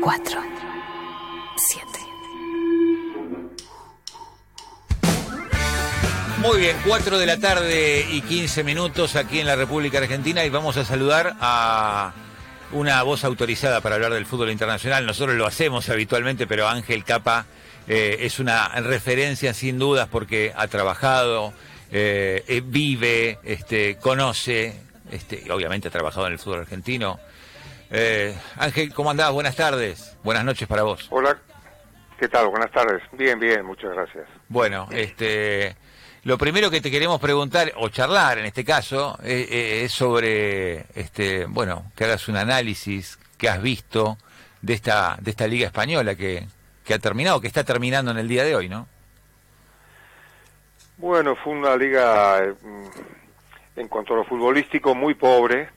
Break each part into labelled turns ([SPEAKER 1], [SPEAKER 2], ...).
[SPEAKER 1] 4, 7.
[SPEAKER 2] Muy bien, 4 de la tarde y 15 minutos aquí en la República Argentina y vamos a saludar a una voz autorizada para hablar del fútbol internacional. Nosotros lo hacemos habitualmente, pero Ángel Capa eh, es una referencia sin dudas porque ha trabajado, eh, eh, vive, este, conoce, este, obviamente ha trabajado en el fútbol argentino. Ángel, ¿cómo andás? Buenas tardes. Buenas noches para vos.
[SPEAKER 3] Hola, ¿qué tal? Buenas tardes. Bien, bien, muchas gracias.
[SPEAKER 2] Bueno, este... Lo primero que te queremos preguntar, o charlar en este caso, es sobre, este, bueno, que hagas un análisis que has visto de esta, de esta Liga Española que, que ha terminado, que está terminando en el día de hoy, ¿no?
[SPEAKER 3] Bueno, fue una liga, eh, en cuanto a lo futbolístico, muy pobre,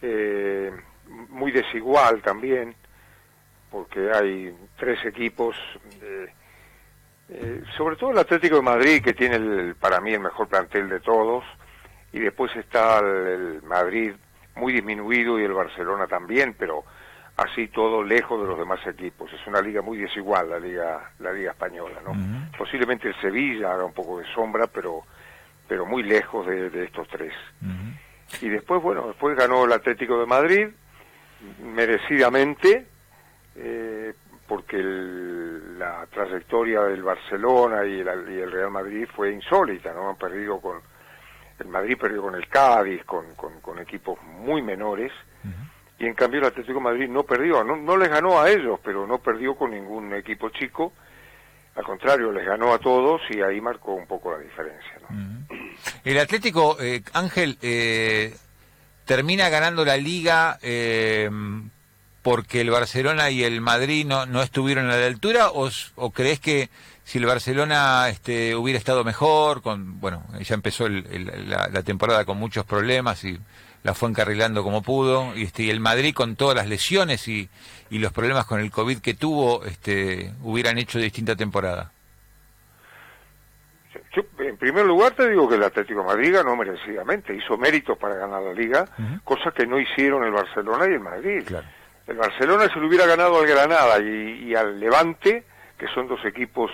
[SPEAKER 3] eh, muy desigual también, porque hay tres equipos, eh, sobre todo el Atlético de Madrid, que tiene el, para mí el mejor plantel de todos, y después está el Madrid muy disminuido y el Barcelona también, pero así todo lejos de los demás equipos. Es una liga muy desigual la liga la liga española, ¿no? Posiblemente el Sevilla haga un poco de sombra, pero pero muy lejos de, estos tres. Y después, bueno, después ganó el Atlético de Madrid merecidamente, eh, porque la trayectoria del Barcelona y el, y el, Real Madrid fue insólita, ¿no? Han perdido con el Madrid perdió con el Cádiz, con, con, equipos muy menores y en cambio el Atlético Madrid no perdió, no, no les ganó a ellos, pero no perdió con ningún equipo chico, al contrario, les ganó a todos y ahí marcó un poco la diferencia.
[SPEAKER 2] El Atlético, eh, Ángel, eh, termina ganando la liga eh, porque el Barcelona y el Madrid no, no estuvieron a la altura o, crees que si el Barcelona este, hubiera estado mejor, con bueno, ya empezó la, la temporada con muchos problemas y la fue encarrilando como pudo, y, este, y el Madrid con todas las lesiones y, y los problemas con el COVID que tuvo, este, hubieran hecho distinta temporada.
[SPEAKER 3] Yo, primer lugar te digo que el Atlético de Madrid ganó merecidamente, hizo méritos para ganar la liga, cosa que no hicieron el Barcelona y el Madrid. El Barcelona se lo hubiera ganado al Granada y, al Levante, que son dos equipos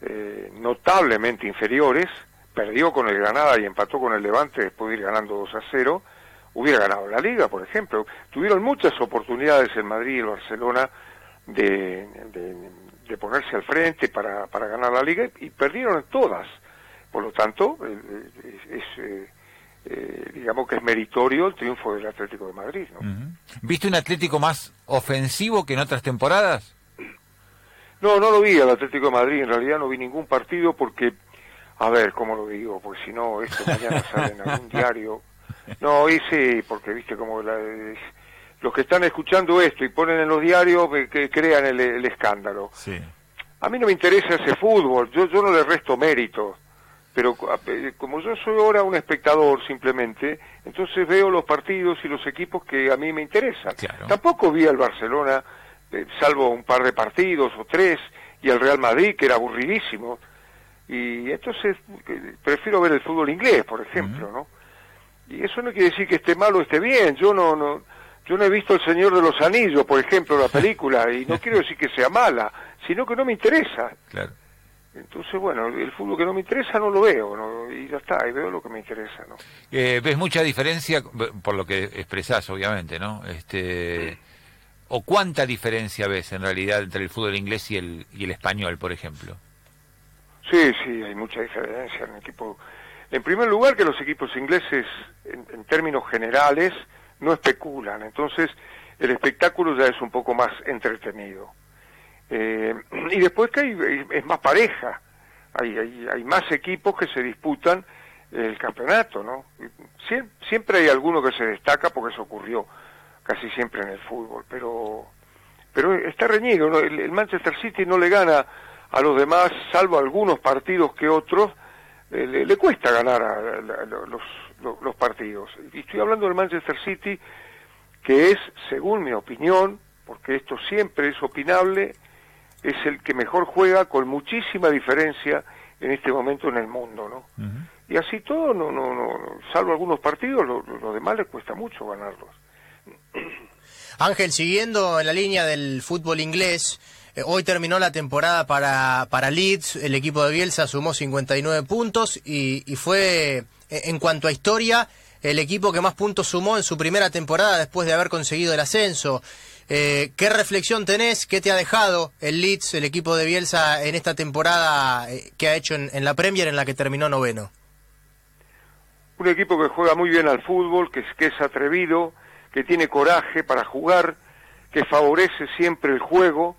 [SPEAKER 3] eh, notablemente inferiores, perdió con el Granada y empató con el Levante después de ir ganando 2 a 0, hubiera ganado la liga, por ejemplo. Tuvieron muchas oportunidades en Madrid y el Barcelona de, de, ponerse al frente para, para, ganar la liga y perdieron todas. Por lo tanto, eh, eh, es, eh, digamos que es meritorio el triunfo del Atlético de Madrid. ¿no?
[SPEAKER 2] ¿Viste un Atlético más ofensivo que en otras temporadas?
[SPEAKER 3] No, no lo vi al Atlético de Madrid. En realidad no vi ningún partido porque, a ver, ¿cómo lo digo? Pues si no, esto mañana sale en algún diario no, sí, porque viste como los que están escuchando esto y ponen en los diarios que, crean el, escándalo.
[SPEAKER 2] Sí.
[SPEAKER 3] A mí no me interesa ese fútbol, yo, yo no le resto mérito, pero como yo soy ahora un espectador simplemente, entonces veo los partidos y los equipos que a mí me interesan. Tampoco vi al Barcelona, eh, salvo un par de partidos o tres, y al Real Madrid, que era aburridísimo. Y entonces eh, prefiero ver el fútbol inglés, por ejemplo, ¿no? Y eso no quiere decir que esté mal o esté bien. Yo no, no, yo no he visto El Señor de los Anillos, por ejemplo, la película, y no quiero decir que sea mala, sino que no me interesa.
[SPEAKER 2] Claro.
[SPEAKER 3] Entonces, bueno, el fútbol que no me interesa no lo veo, ¿no? y ya está, y veo lo que me interesa, ¿no?
[SPEAKER 2] Eh, ¿Ves mucha diferencia, por lo que expresás, obviamente, ¿no? Este, ¿O cuánta diferencia ves, en realidad, entre el fútbol inglés y el, y el español, por ejemplo?
[SPEAKER 3] Sí, sí, hay mucha diferencia. En el equipo en primer lugar, que los equipos ingleses, en, términos generales, no especulan. Entonces, el espectáculo ya es un poco más entretenido. Eh, y después que hay, es más pareja. Hay, hay, más equipos que se disputan el campeonato, ¿no? siempre hay alguno que se destaca porque eso ocurrió casi siempre en el fútbol, pero pero está reñido, el, Manchester City no le gana a los demás, salvo algunos partidos que otros, le, cuesta ganar a, los, los, partidos. Y estoy hablando del Manchester City, que es, según mi opinión, porque esto siempre es opinable, es el que mejor juega con muchísima diferencia en este momento en el mundo, ¿no? Y así todo, no, no, no, salvo algunos partidos, los lo demás le cuesta mucho ganarlos.
[SPEAKER 4] Ángel, siguiendo en la línea del fútbol inglés, eh, hoy terminó la temporada para, para Leeds, el equipo de Bielsa sumó 59 puntos y, y fue, eh, en cuanto a historia, el equipo que más puntos sumó en su primera temporada después de haber conseguido el ascenso. Eh, ¿Qué reflexión tenés? ¿Qué te ha dejado el Leeds, el equipo de Bielsa, en esta temporada que ha hecho en, la Premier en la que terminó noveno?
[SPEAKER 3] Un equipo que juega muy bien al fútbol, que, que es atrevido, que tiene coraje para jugar, que favorece siempre el juego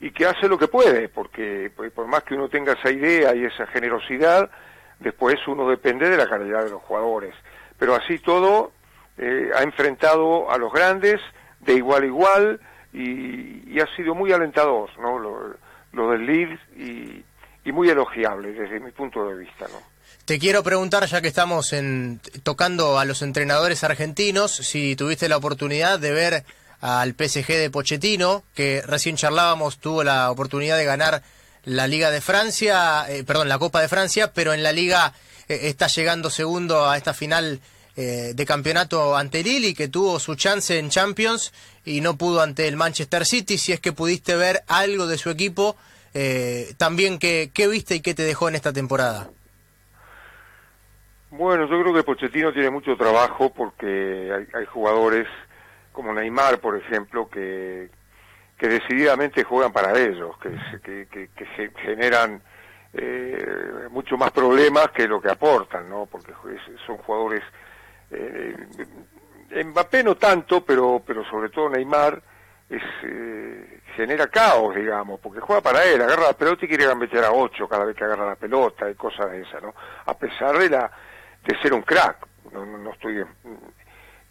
[SPEAKER 3] y que hace lo que puede, porque pues, por más que uno tenga esa idea y esa generosidad, después uno depende de la calidad de los jugadores. Pero así todo, eh, ha enfrentado a los grandes de igual a igual y, y ha sido muy alentador, ¿no? Lo, lo del Leeds y, y muy elogiable desde mi punto de vista, ¿no?
[SPEAKER 4] Te quiero preguntar, ya que estamos en, tocando a los entrenadores argentinos, si tuviste la oportunidad de ver al PSG de Pochettino, que recién charlábamos, tuvo la oportunidad de ganar la Liga de Francia, eh, perdón, la Copa de Francia, pero en la Liga eh, está llegando segundo a esta final eh, de campeonato ante Lille, que tuvo su chance en Champions y no pudo ante el Manchester City. Si es que pudiste ver algo de su equipo, eh, también qué, qué viste y qué te dejó en esta temporada.
[SPEAKER 3] Bueno, yo creo que Pochettino tiene mucho trabajo porque hay, jugadores como Neymar, por ejemplo, que, que decididamente juegan para ellos, que, que generan eh, mucho más problemas que lo que aportan, ¿no? Porque son jugadores... Eh, Mbappé no tanto, pero, pero sobre todo Neymar es, eh, genera caos, digamos, porque juega para él, agarra la pelota y quiere meter a ocho cada vez que agarra la pelota y cosas de esas, ¿no? A pesar de la de ser un crack. No, no, no estoy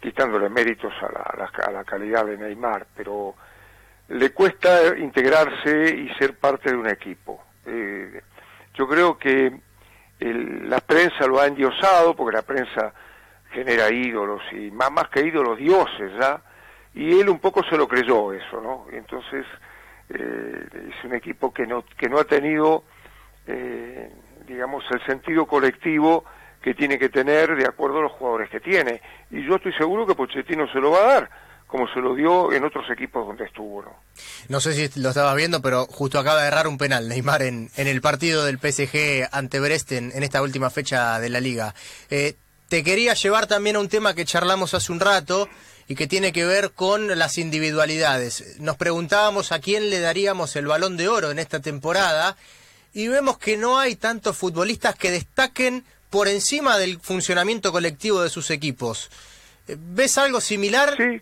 [SPEAKER 3] quitándole méritos a la, a, la, a la, calidad de Neymar, pero le cuesta integrarse y ser parte de un equipo. Eh, yo creo que el, la prensa lo ha endiosado, porque la prensa genera ídolos, y más, más que ídolos, dioses, ¿ya? Y él un poco se lo creyó eso, ¿no? Entonces, eh, es un equipo que no, que no ha tenido, eh, digamos, el sentido colectivo que tiene que tener de acuerdo a los jugadores que tiene. Y yo estoy seguro que Pochettino se lo va a dar, como se lo dio en otros equipos donde estuvo. No,
[SPEAKER 4] no sé si lo estabas viendo, pero justo acaba de errar un penal Neymar en, en el partido del PSG ante Brest en, en esta última fecha de la liga. Eh, te quería llevar también a un tema que charlamos hace un rato y que tiene que ver con las individualidades. Nos preguntábamos a quién le daríamos el balón de oro en esta temporada y vemos que no hay tantos futbolistas que destaquen por encima del funcionamiento colectivo de sus equipos. ¿Ves algo similar?
[SPEAKER 3] Sí,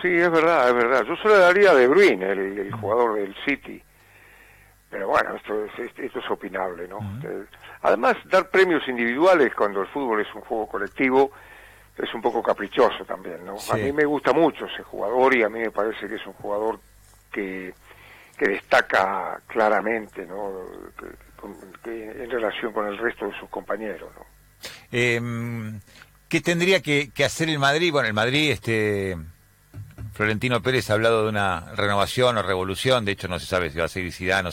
[SPEAKER 3] sí, es verdad, es verdad. Yo se lo daría a De Bruyne, el, el jugador del City. Pero bueno, esto es, esto es opinable, ¿no? Uh -huh. Además, dar premios individuales cuando el fútbol es un juego colectivo es un poco caprichoso también, ¿no? Sí. A mí me gusta mucho ese jugador y a mí me parece que es un jugador que, que destaca claramente, ¿no? Que, en relación con el resto de sus compañeros. ¿no?
[SPEAKER 2] Eh, ¿Qué tendría que, que, hacer el Madrid? Bueno, el Madrid, este Florentino Pérez ha hablado de una renovación o revolución, de hecho no se sabe si va a seguir Zidane,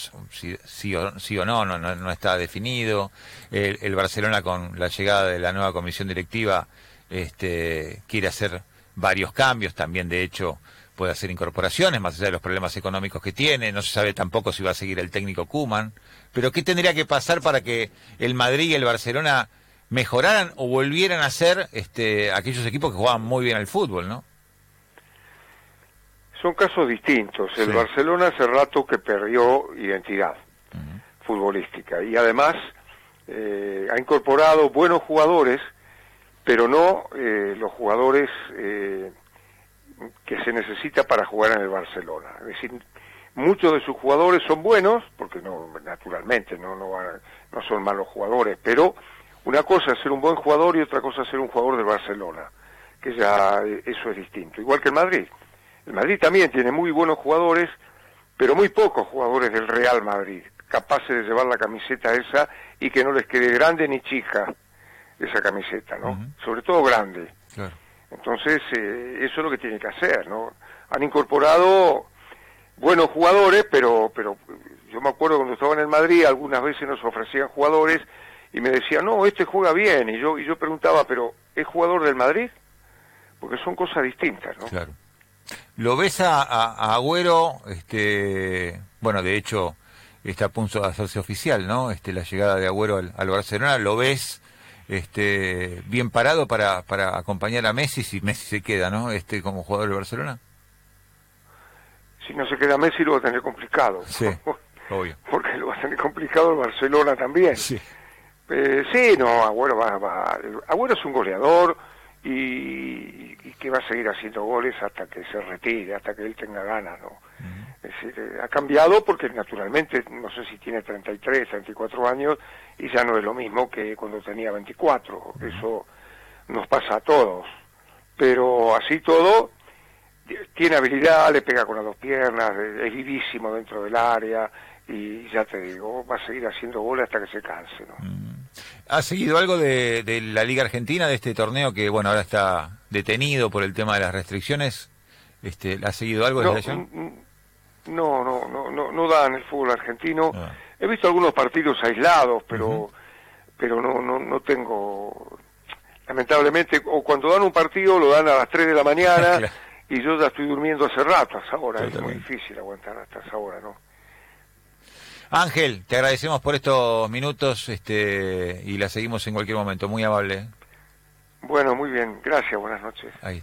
[SPEAKER 2] si, o, sí o no, no, está definido. El, el, Barcelona con la llegada de la nueva comisión directiva este, quiere hacer varios cambios, también de hecho puede hacer incorporaciones, más allá de los problemas económicos que tiene, no se sabe tampoco si va a seguir el técnico Kuman. Pero ¿qué tendría que pasar para que el Madrid y el Barcelona mejoraran o volvieran a ser este, aquellos equipos que jugaban muy bien al fútbol, no?
[SPEAKER 3] Son casos distintos. El sí. Barcelona hace rato que perdió identidad uh -huh. futbolística y además eh, ha incorporado buenos jugadores, pero no eh, los jugadores eh, que se necesita para jugar en el Barcelona. Es decir, muchos de sus jugadores son buenos, porque no, naturalmente no, no, no son malos jugadores, pero una cosa es ser un buen jugador y otra cosa es ser un jugador del Barcelona, que ya eso es distinto. Igual que el Madrid. El Madrid también tiene muy buenos jugadores, pero muy pocos jugadores del Real Madrid, capaces de llevar la camiseta esa y que no les quede grande ni chica esa camiseta, ¿no? Uh -huh. Sobre todo grande. Claro. Entonces, eh, eso es lo que tiene que hacer, ¿no? Han incorporado buenos jugadores, pero, pero yo me acuerdo cuando estaba en el Madrid, algunas veces nos ofrecían jugadores y me decían, no, este juega bien. Y yo, y yo preguntaba, pero ¿es jugador del Madrid? Porque son cosas distintas, ¿no?
[SPEAKER 2] Claro. ¿Lo ves a, a, a Agüero, este, bueno, de hecho, está a punto de hacerse oficial, ¿no? Este, la llegada de Agüero al, al Barcelona, ¿lo ves este, bien parado para, para acompañar a Messi si Messi se queda, ¿no? Este, como jugador del Barcelona.
[SPEAKER 3] Si no se queda Messi lo va a tener complicado.
[SPEAKER 2] Sí, obvio.
[SPEAKER 3] Porque lo va a tener complicado el Barcelona también.
[SPEAKER 2] Sí.
[SPEAKER 3] Eh, sí, no, Agüero va, va, Agüero es un goleador y, y que va a seguir haciendo goles hasta que se retire, hasta que él tenga ganas, ¿no? Es decir, eh, ha cambiado porque naturalmente, no sé si tiene 33, 34 años y ya no es lo mismo que cuando tenía 24. Eso nos pasa a todos. Pero así todo, tiene habilidad, le pega con las dos piernas, eh, es vivísimo dentro del área y ya te digo, va a seguir haciendo goles hasta que se canse, ¿no?
[SPEAKER 2] ¿Ha seguido algo de, de la Liga Argentina, de este torneo que, bueno, ahora está detenido por el tema de las restricciones? Este, ¿Ha seguido algo desde
[SPEAKER 3] No,
[SPEAKER 2] allá?
[SPEAKER 3] no, no, no, no, no da en el fútbol argentino.
[SPEAKER 2] Ah.
[SPEAKER 3] He visto algunos partidos aislados, pero, pero no, no, no tengo, lamentablemente, o cuando dan un partido lo dan a las 3 de la mañana
[SPEAKER 2] Claro.
[SPEAKER 3] y yo ya estoy durmiendo hace rato, hasta ahora. Es muy difícil aguantar hasta esa hora, ¿no?
[SPEAKER 2] Ángel, te agradecemos por estos minutos este, y la seguimos en cualquier momento. Muy amable. ¿eh?
[SPEAKER 3] Bueno, muy bien. Gracias. Buenas noches.
[SPEAKER 2] Ahí